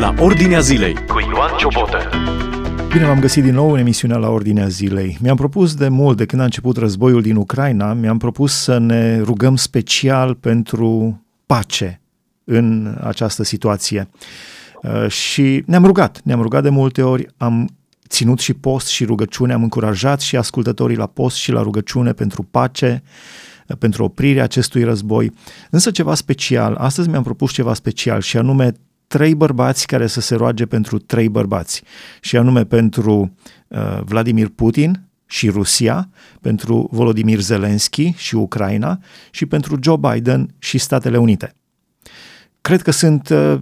la Ordinea Zilei cu Ioan Ciobotă. Bine v-am găsit din nou în emisiunea la Ordinea Zilei. Mi-am propus de mult, de când a început războiul din Ucraina, mi-am propus să ne rugăm special pentru pace în această situație. Uh, și ne-am rugat, ne-am rugat de multe ori, am ținut și post și rugăciune, am încurajat și ascultătorii la post și la rugăciune pentru pace, uh, pentru oprirea acestui război. Însă ceva special, astăzi mi-am propus ceva special și anume trei bărbați care să se roage pentru trei bărbați și anume pentru uh, Vladimir Putin și Rusia, pentru Volodymyr Zelensky și Ucraina și pentru Joe Biden și Statele Unite. Cred că sunt uh,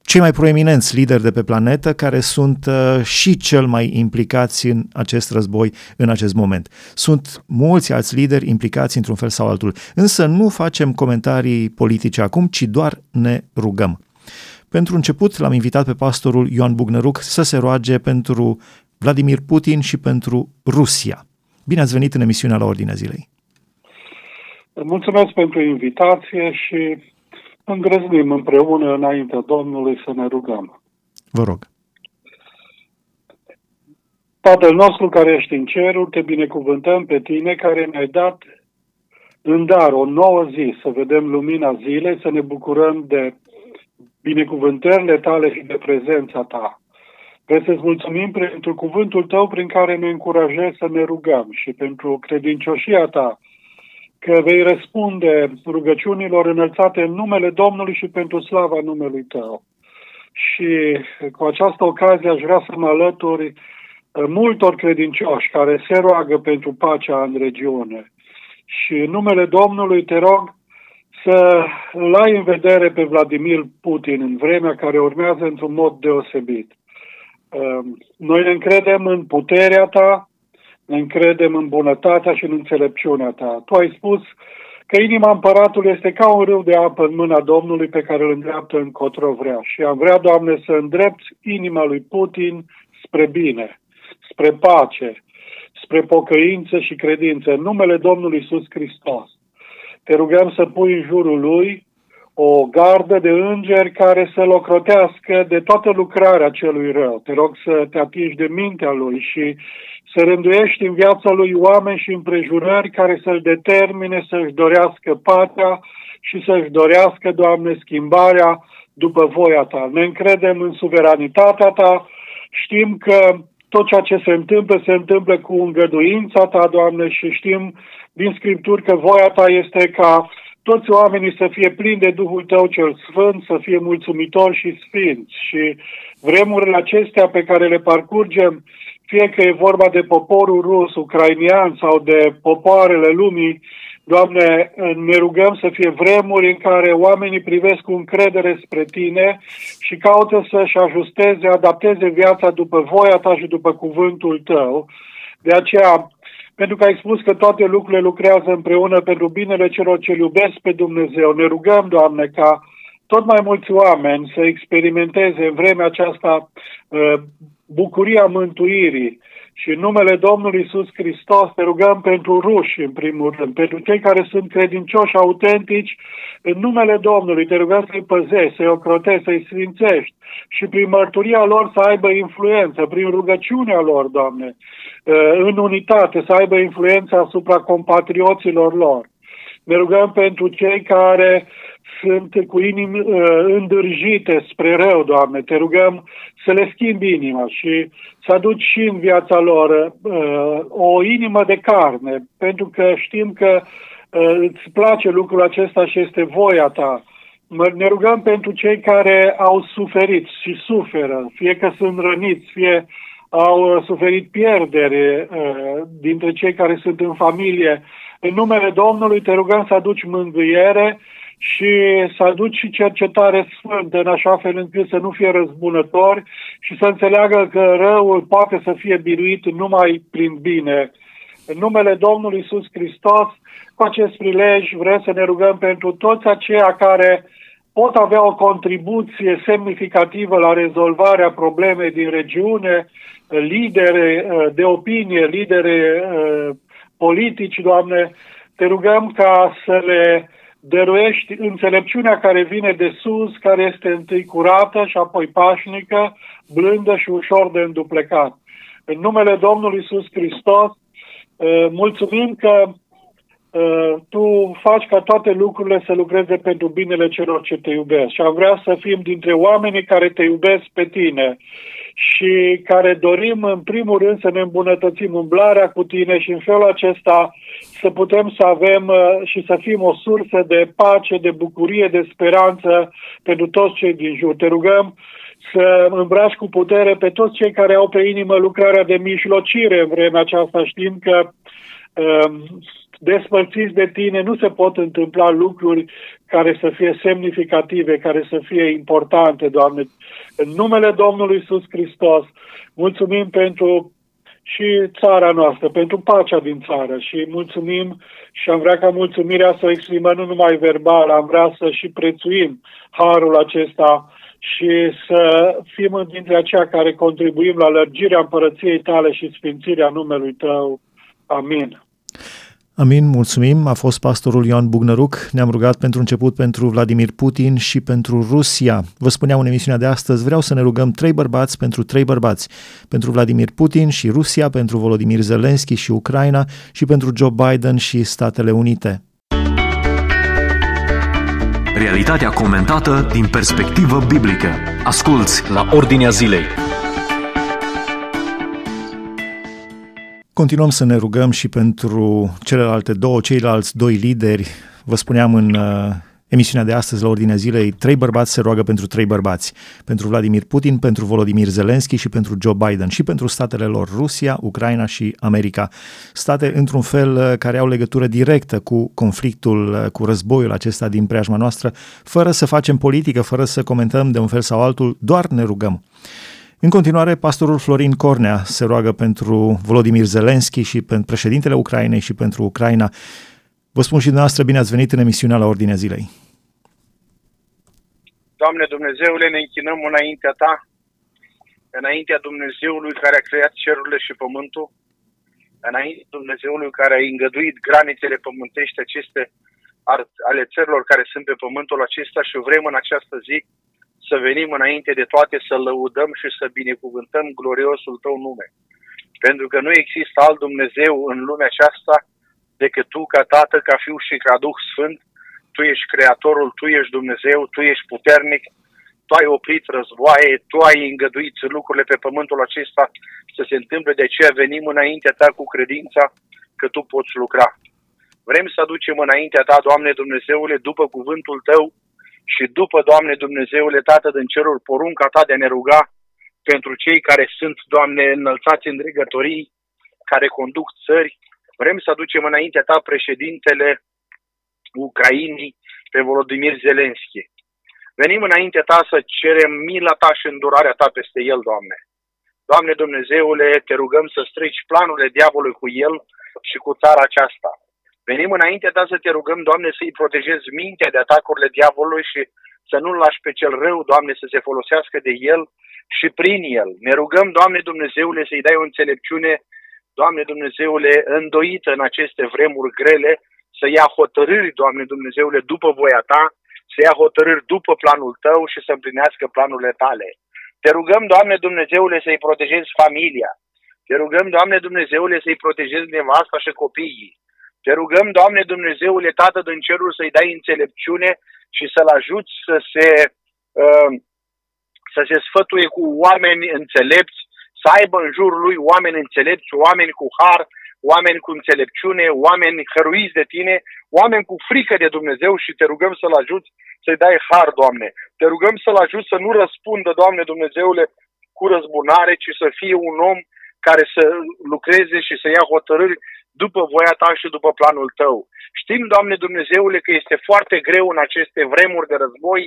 cei mai proeminenți lideri de pe planetă care sunt uh, și cel mai implicați în acest război în acest moment. Sunt mulți alți lideri implicați într-un fel sau altul, însă nu facem comentarii politice acum, ci doar ne rugăm. Pentru început l-am invitat pe pastorul Ioan Bugnăruc să se roage pentru Vladimir Putin și pentru Rusia. Bine ați venit în emisiunea la Ordinea Zilei. Mulțumesc pentru invitație și îndrăznim împreună înaintea Domnului să ne rugăm. Vă rog. Tatăl nostru care ești în cerul, te binecuvântăm pe tine care ne-ai dat în dar o nouă zi să vedem lumina zilei, să ne bucurăm de binecuvântările tale și de prezența ta. Vreau să-ți mulțumim pentru cuvântul tău prin care ne încurajezi să ne rugăm și pentru credincioșia ta, că vei răspunde rugăciunilor înălțate în numele Domnului și pentru slava numelui tău. Și cu această ocazie aș vrea să mă alături uh, multor credincioși care se roagă pentru pacea în regiune. Și în numele Domnului te rog să îl ai în vedere pe Vladimir Putin în vremea care urmează într-un mod deosebit. Ehm, noi ne încredem în puterea ta, ne încredem în bunătatea și în înțelepciunea ta. Tu ai spus că inima împăratului este ca un râu de apă în mâna Domnului pe care îl îndreaptă în cotro vrea. Și am vrea, Doamne, să îndrepți inima lui Putin spre bine, spre pace, spre pocăință și credință, în numele Domnului Iisus Hristos. Te rugăm să pui în jurul lui o gardă de îngeri care să-l ocrotească de toată lucrarea celui rău. Te rog să te atingi de mintea lui și să rânduiești în viața lui oameni și împrejurări care să-l determine să-și dorească pacea și să-și dorească, Doamne, schimbarea după voia Ta. Ne încredem în suveranitatea Ta, știm că tot ceea ce se întâmplă, se întâmplă cu îngăduința Ta, Doamne, și știm din Scripturi că voia Ta este ca toți oamenii să fie plini de Duhul Tău cel Sfânt, să fie mulțumitori și sfinți. Și vremurile acestea pe care le parcurgem, fie că e vorba de poporul rus, ucrainian sau de popoarele lumii, Doamne, ne rugăm să fie vremuri în care oamenii privesc cu încredere spre Tine și caută să-și ajusteze, adapteze viața după voia Ta și după cuvântul Tău. De aceea, pentru că ai spus că toate lucrurile lucrează împreună pentru binele celor ce iubesc pe Dumnezeu, ne rugăm, Doamne, ca tot mai mulți oameni să experimenteze în vremea aceasta uh, bucuria mântuirii, și în numele Domnului Isus Hristos te rugăm pentru ruși, în primul rând, pentru cei care sunt credincioși, autentici, în numele Domnului te rugăm să-i păzești, să-i ocrotești, să-i sfințești și prin mărturia lor să aibă influență, prin rugăciunea lor, Doamne, uh, în unitate, să aibă influență asupra compatrioților lor. Ne rugăm pentru cei care sunt cu inimi uh, îndârjite spre rău, Doamne. Te rugăm să le schimbi inima și să aduci și în viața lor uh, o inimă de carne, pentru că știm că uh, îți place lucrul acesta și este voia ta. Ne rugăm pentru cei care au suferit și suferă, fie că sunt răniți, fie au suferit pierdere uh, dintre cei care sunt în familie. În numele Domnului te rugăm să aduci mângâiere și să aduci și cercetare sfântă în așa fel încât să nu fie răzbunători și să înțeleagă că răul poate să fie biruit numai prin bine. În numele Domnului Isus Hristos, cu acest prilej vrem să ne rugăm pentru toți aceia care pot avea o contribuție semnificativă la rezolvarea problemei din regiune, lideri uh, de opinie, lideri uh, politici, Doamne, te rugăm ca să le dăruiești înțelepciunea care vine de sus, care este întâi curată și apoi pașnică, blândă și ușor de înduplecat. În numele Domnului Isus Hristos, uh, mulțumim că uh, tu faci ca toate lucrurile să lucreze pentru binele celor ce te iubesc. Și am vrea să fim dintre oamenii care te iubesc pe tine și care dorim în primul rând să ne îmbunătățim umblarea cu tine și în felul acesta să putem să avem uh, și să fim o sursă de pace, de bucurie, de speranță pentru toți cei din jur. Te rugăm să îmbraci cu putere pe toți cei care au pe inimă lucrarea de mijlocire în vremea aceasta. Știm că um, despărțiți de tine nu se pot întâmpla lucruri care să fie semnificative, care să fie importante, Doamne. În numele Domnului Iisus Hristos, mulțumim pentru și țara noastră, pentru pacea din țară și mulțumim și am vrea ca mulțumirea să o exprimăm nu numai verbal, am vrea să și prețuim harul acesta și să fim dintre aceia care contribuim la lărgirea împărăției tale și sfințirea numelui tău. Amin. Amin, mulțumim. A fost pastorul Ioan Bugnăruc. Ne-am rugat pentru început pentru Vladimir Putin și pentru Rusia. Vă spuneam în emisiunea de astăzi, vreau să ne rugăm trei bărbați pentru trei bărbați. Pentru Vladimir Putin și Rusia, pentru Volodymyr Zelensky și Ucraina și pentru Joe Biden și Statele Unite. Realitatea comentată din perspectivă biblică. Asculți la Ordinea Zilei. Continuăm să ne rugăm și pentru celelalte două, ceilalți doi lideri. Vă spuneam în uh, emisiunea de astăzi la ordinea zilei, trei bărbați se roagă pentru trei bărbați. Pentru Vladimir Putin, pentru Volodymyr Zelensky și pentru Joe Biden și pentru statele lor, Rusia, Ucraina și America. State, într-un fel, uh, care au legătură directă cu conflictul, uh, cu războiul acesta din preajma noastră, fără să facem politică, fără să comentăm de un fel sau altul, doar ne rugăm. În continuare, pastorul Florin Cornea se roagă pentru Volodymyr Zelensky și pentru președintele Ucrainei și pentru Ucraina. Vă spun și dumneavoastră, bine ați venit în emisiunea la Ordinea Zilei. Doamne Dumnezeule, ne închinăm înaintea Ta, înaintea Dumnezeului care a creat cerurile și pământul, înaintea Dumnezeului care a îngăduit granițele pământești aceste ale țărilor care sunt pe pământul acesta și vrem în această zi să venim înainte de toate să lăudăm și să binecuvântăm gloriosul Tău nume. Pentru că nu există alt Dumnezeu în lumea aceasta decât Tu ca Tată, ca Fiu și ca Duh Sfânt. Tu ești Creatorul, Tu ești Dumnezeu, Tu ești puternic, Tu ai oprit războaie, Tu ai îngăduit lucrurile pe pământul acesta să se întâmple, de aceea venim înaintea Ta cu credința că Tu poți lucra. Vrem să aducem înaintea Ta, Doamne Dumnezeule, după cuvântul Tău, și după, Doamne Dumnezeule, Tată din cerul, porunca Ta de a ne ruga pentru cei care sunt, Doamne, înălțați în dregătorii, care conduc țări. Vrem să aducem înaintea Ta președintele Ucrainii pe Volodymyr Zelensky. Venim înaintea Ta să cerem mila Ta și îndurarea Ta peste el, Doamne. Doamne Dumnezeule, te rugăm să strici planurile diavolului cu el și cu țara aceasta. Venim înainte ta să te rugăm, Doamne, să-i protejezi mintea de atacurile diavolului și să nu-l lași pe cel rău, Doamne, să se folosească de el și prin el. Ne rugăm, Doamne Dumnezeule, să-i dai o înțelepciune, Doamne Dumnezeule, îndoită în aceste vremuri grele, să ia hotărâri, Doamne Dumnezeule, după voia Ta, să ia hotărâri după planul Tău și să împlinească planurile Tale. Te rugăm, Doamne Dumnezeule, să-i protejezi familia. Te rugăm, Doamne Dumnezeule, să-i protejezi nevasta și copiii. Te rugăm, Doamne Dumnezeule, Tată din cerul, să-i dai înțelepciune și să-l ajuți să se, uh, să se sfătuie cu oameni înțelepți, să aibă în jurul lui oameni înțelepți, oameni cu har, oameni cu înțelepciune, oameni hăruiți de tine, oameni cu frică de Dumnezeu și te rugăm să-l ajuți să-i dai har, Doamne. Te rugăm să-l ajuți să nu răspundă, Doamne Dumnezeule, cu răzbunare, ci să fie un om care să lucreze și să ia hotărâri după voia ta și după planul tău. Știm, Doamne Dumnezeule, că este foarte greu în aceste vremuri de război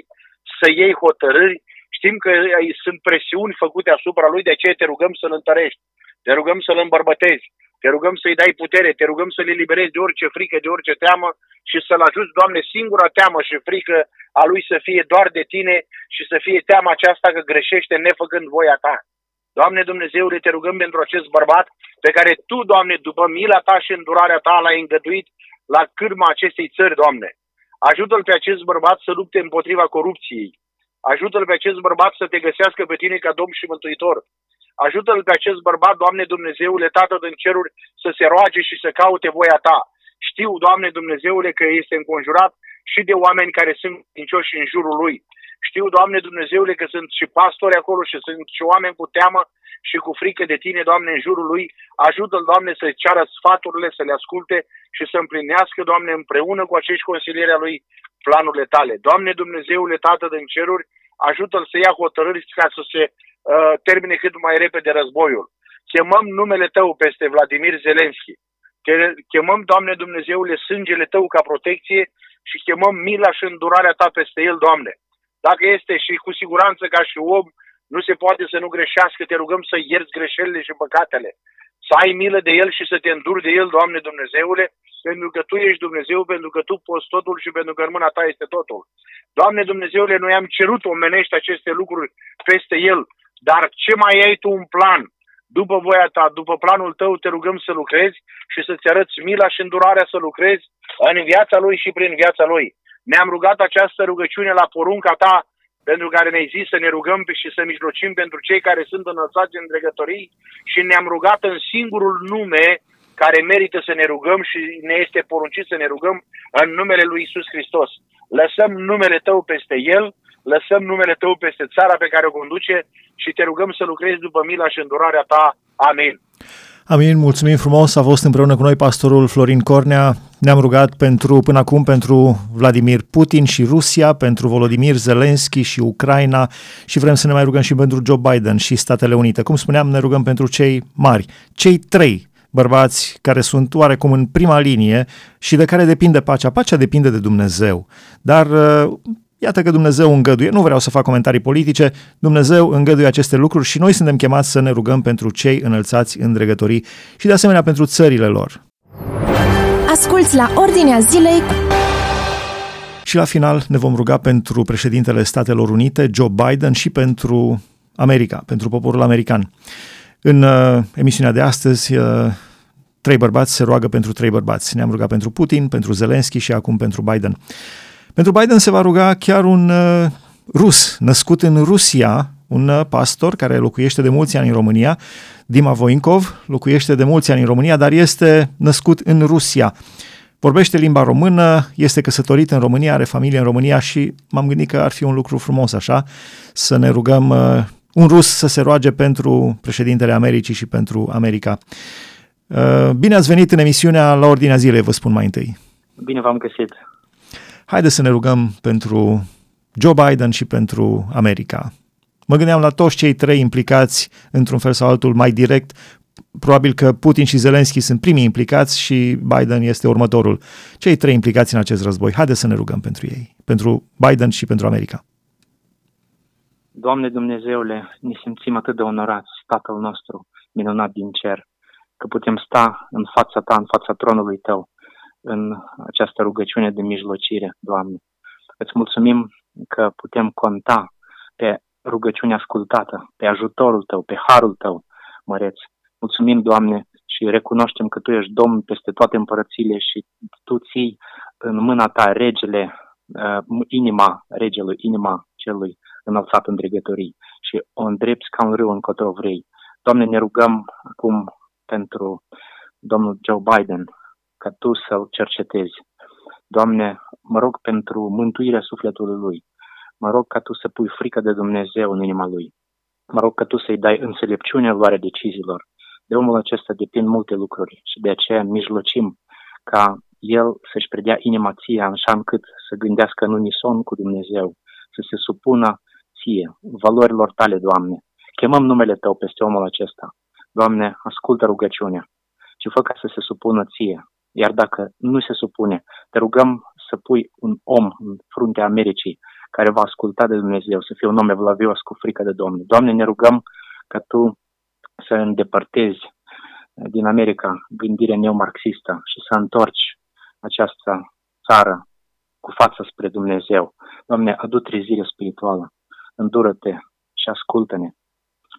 să iei hotărâri. Știm că sunt presiuni făcute asupra lui, de aceea te rugăm să-l întărești, te rugăm să-l îmbărbătezi, te rugăm să-i dai putere, te rugăm să le liberezi de orice frică, de orice teamă și să-l ajuți, Doamne, singura teamă și frică a lui să fie doar de tine și să fie teama aceasta că greșește nefăcând voia ta. Doamne Dumnezeule, te rugăm pentru acest bărbat pe care Tu, Doamne, după mila Ta și îndurarea Ta l-ai îngăduit la cârma acestei țări, Doamne. Ajută-l pe acest bărbat să lupte împotriva corupției. Ajută-l pe acest bărbat să te găsească pe tine ca Domn și Mântuitor. Ajută-l pe acest bărbat, Doamne Dumnezeule, Tată din ceruri, să se roage și să caute voia Ta. Știu, Doamne Dumnezeule, că este înconjurat și de oameni care sunt vincioși în jurul lui. Știu, Doamne Dumnezeule, că sunt și pastori acolo și sunt și oameni cu teamă și cu frică de Tine, Doamne, în jurul lui. Ajută-l, Doamne, să ceară sfaturile, să le asculte și să împlinească, Doamne, împreună cu acești consilieri a lui planurile Tale. Doamne Dumnezeule, Tată din ceruri, ajută-l să ia hotărâri ca să se uh, termine cât mai repede războiul. Chemăm numele Tău peste Vladimir Zelenski. Chemăm, Doamne Dumnezeule, sângele Tău ca protecție și chemăm mila și îndurarea Ta peste el, Doamne. Dacă este și cu siguranță ca și om, nu se poate să nu greșească, te rugăm să ierți greșelile și păcatele. Să ai milă de el și să te înduri de el, Doamne Dumnezeule, pentru că Tu ești Dumnezeu, pentru că Tu poți totul și pentru că în mâna Ta este totul. Doamne Dumnezeule, noi am cerut omenești aceste lucruri peste el, dar ce mai ai Tu un plan? După voia Ta, după planul Tău, te rugăm să lucrezi și să-ți arăți mila și îndurarea să lucrezi în viața Lui și prin viața Lui. Ne-am rugat această rugăciune la porunca Ta, pentru care ne-ai zis să ne rugăm și să mijlocim pentru cei care sunt înălțați în dregătorii și ne-am rugat în singurul nume care merită să ne rugăm și ne este poruncit să ne rugăm în numele lui Isus Hristos. Lăsăm numele Tău peste El, lăsăm numele Tău peste țara pe care o conduce și te rugăm să lucrezi după mila și îndurarea Ta. Amin. Amin, mulțumim frumos. A fost împreună cu noi pastorul Florin Cornea. Ne-am rugat pentru, până acum pentru Vladimir Putin și Rusia, pentru Volodimir Zelensky și Ucraina și vrem să ne mai rugăm și pentru Joe Biden și Statele Unite. Cum spuneam, ne rugăm pentru cei mari, cei trei bărbați care sunt oarecum în prima linie și de care depinde pacea. Pacea depinde de Dumnezeu, dar Iată că Dumnezeu îngăduie, nu vreau să fac comentarii politice, Dumnezeu îngăduie aceste lucruri și noi suntem chemați să ne rugăm pentru cei înălțați în dregătorii și de asemenea pentru țările lor. Asculți la Ordinea Zilei și la final ne vom ruga pentru președintele Statelor Unite, Joe Biden, și pentru America, pentru poporul american. În uh, emisiunea de astăzi, uh, trei bărbați se roagă pentru trei bărbați. Ne-am rugat pentru Putin, pentru Zelensky și acum pentru Biden. Pentru Biden se va ruga chiar un uh, rus, născut în Rusia, un uh, pastor care locuiește de mulți ani în România, Dima Voinkov, locuiește de mulți ani în România, dar este născut în Rusia. Vorbește limba română, este căsătorit în România, are familie în România și m-am gândit că ar fi un lucru frumos așa, să ne rugăm uh, un rus să se roage pentru președintele Americii și pentru America. Uh, bine ați venit în emisiunea la Ordinea Zilei, vă spun mai întâi. Bine v-am găsit. Haideți să ne rugăm pentru Joe Biden și pentru America. Mă gândeam la toți cei trei implicați într-un fel sau altul mai direct. Probabil că Putin și Zelensky sunt primii implicați și Biden este următorul. Cei trei implicați în acest război. Haideți să ne rugăm pentru ei, pentru Biden și pentru America. Doamne Dumnezeule, ne simțim atât de onorați, Tatăl nostru, minunat din cer, că putem sta în fața Ta, în fața tronului Tău în această rugăciune de mijlocire, Doamne. Îți mulțumim că putem conta pe rugăciunea ascultată, pe ajutorul Tău, pe harul Tău, măreț. Mulțumim, Doamne, și recunoaștem că Tu ești Domn peste toate împărățile și Tu ții în mâna Ta regele, uh, inima regelui, inima celui înălțat în dregătorii și o îndrepți ca un râu încotro vrei. Doamne, ne rugăm acum pentru domnul Joe Biden, ca Tu să-l cercetezi. Doamne, mă rog pentru mântuirea sufletului lui. Mă rog ca Tu să pui frică de Dumnezeu în inima lui. Mă rog ca Tu să-i dai înțelepciune în luarea deciziilor. De omul acesta depind multe lucruri și de aceea mijlocim ca el să-și predea inima ție așa încât să gândească în unison cu Dumnezeu, să se supună ție, valorilor tale, Doamne. Chemăm numele Tău peste omul acesta. Doamne, ascultă rugăciunea și fă ca să se supună ție, iar dacă nu se supune, te rugăm să pui un om în fruntea Americii care va asculta de Dumnezeu, să fie un om evlavios cu frică de Domnul. Doamne, ne rugăm ca Tu să îndepărtezi din America gândirea neomarxistă și să întorci această țară cu fața spre Dumnezeu. Doamne, adu trezire spirituală, îndură-te și ascultă-ne.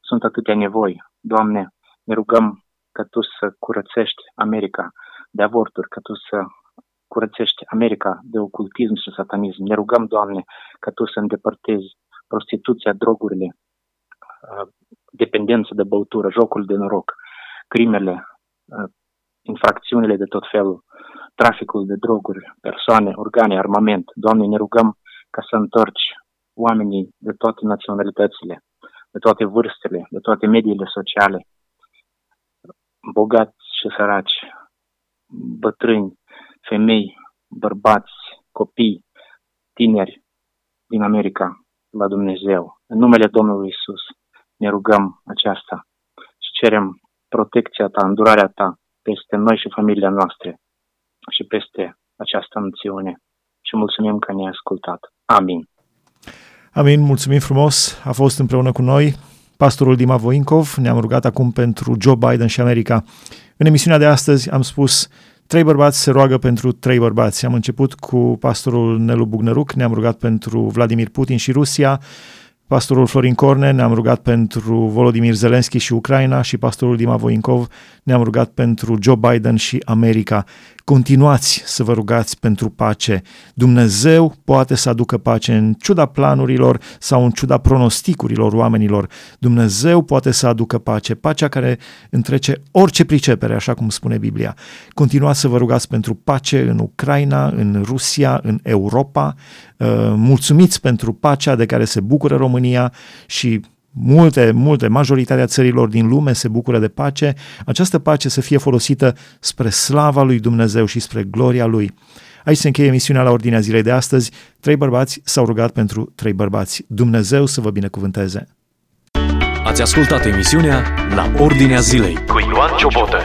Sunt atâtea nevoi. Doamne, ne rugăm ca Tu să curățești America de avorturi, ca tu să curățește America de ocultism și satanism. Ne rugăm, Doamne, ca Tu să îndepărtezi prostituția, drogurile, uh, dependență de băutură, jocul de noroc, crimele, uh, infracțiunile de tot felul, traficul de droguri, persoane, organe, armament. Doamne, ne rugăm ca să întorci oamenii de toate naționalitățile, de toate vârstele, de toate mediile sociale, bogați și săraci, bătrâni, femei, bărbați, copii, tineri din America la Dumnezeu. În numele Domnului Isus ne rugăm aceasta și cerem protecția Ta, îndurarea Ta peste noi și familia noastră și peste această națiune. Și mulțumim că ne-ai ascultat. Amin. Amin, mulțumim frumos. A fost împreună cu noi pastorul Dima Voinkov. Ne-am rugat acum pentru Joe Biden și America. În emisiunea de astăzi am spus Trei bărbați se roagă pentru trei bărbați. Am început cu pastorul Nelu Bugnăruc, ne-am rugat pentru Vladimir Putin și Rusia, pastorul Florin Corne, ne-am rugat pentru Volodymyr Zelensky și Ucraina și pastorul Dima Voinkov, ne-am rugat pentru Joe Biden și America. Continuați să vă rugați pentru pace. Dumnezeu poate să aducă pace în ciuda planurilor sau în ciuda pronosticurilor oamenilor. Dumnezeu poate să aducă pace, pacea care întrece orice pricepere, așa cum spune Biblia. Continuați să vă rugați pentru pace în Ucraina, în Rusia, în Europa. Uh, mulțumiți pentru pacea de care se bucură România și multe, multe, majoritatea țărilor din lume se bucură de pace, această pace să fie folosită spre slava lui Dumnezeu și spre gloria lui. Aici se încheie emisiunea la ordinea zilei de astăzi. Trei bărbați s-au rugat pentru trei bărbați. Dumnezeu să vă binecuvânteze! Ați ascultat emisiunea La Ordinea Zilei cu Ioan Ciobotă.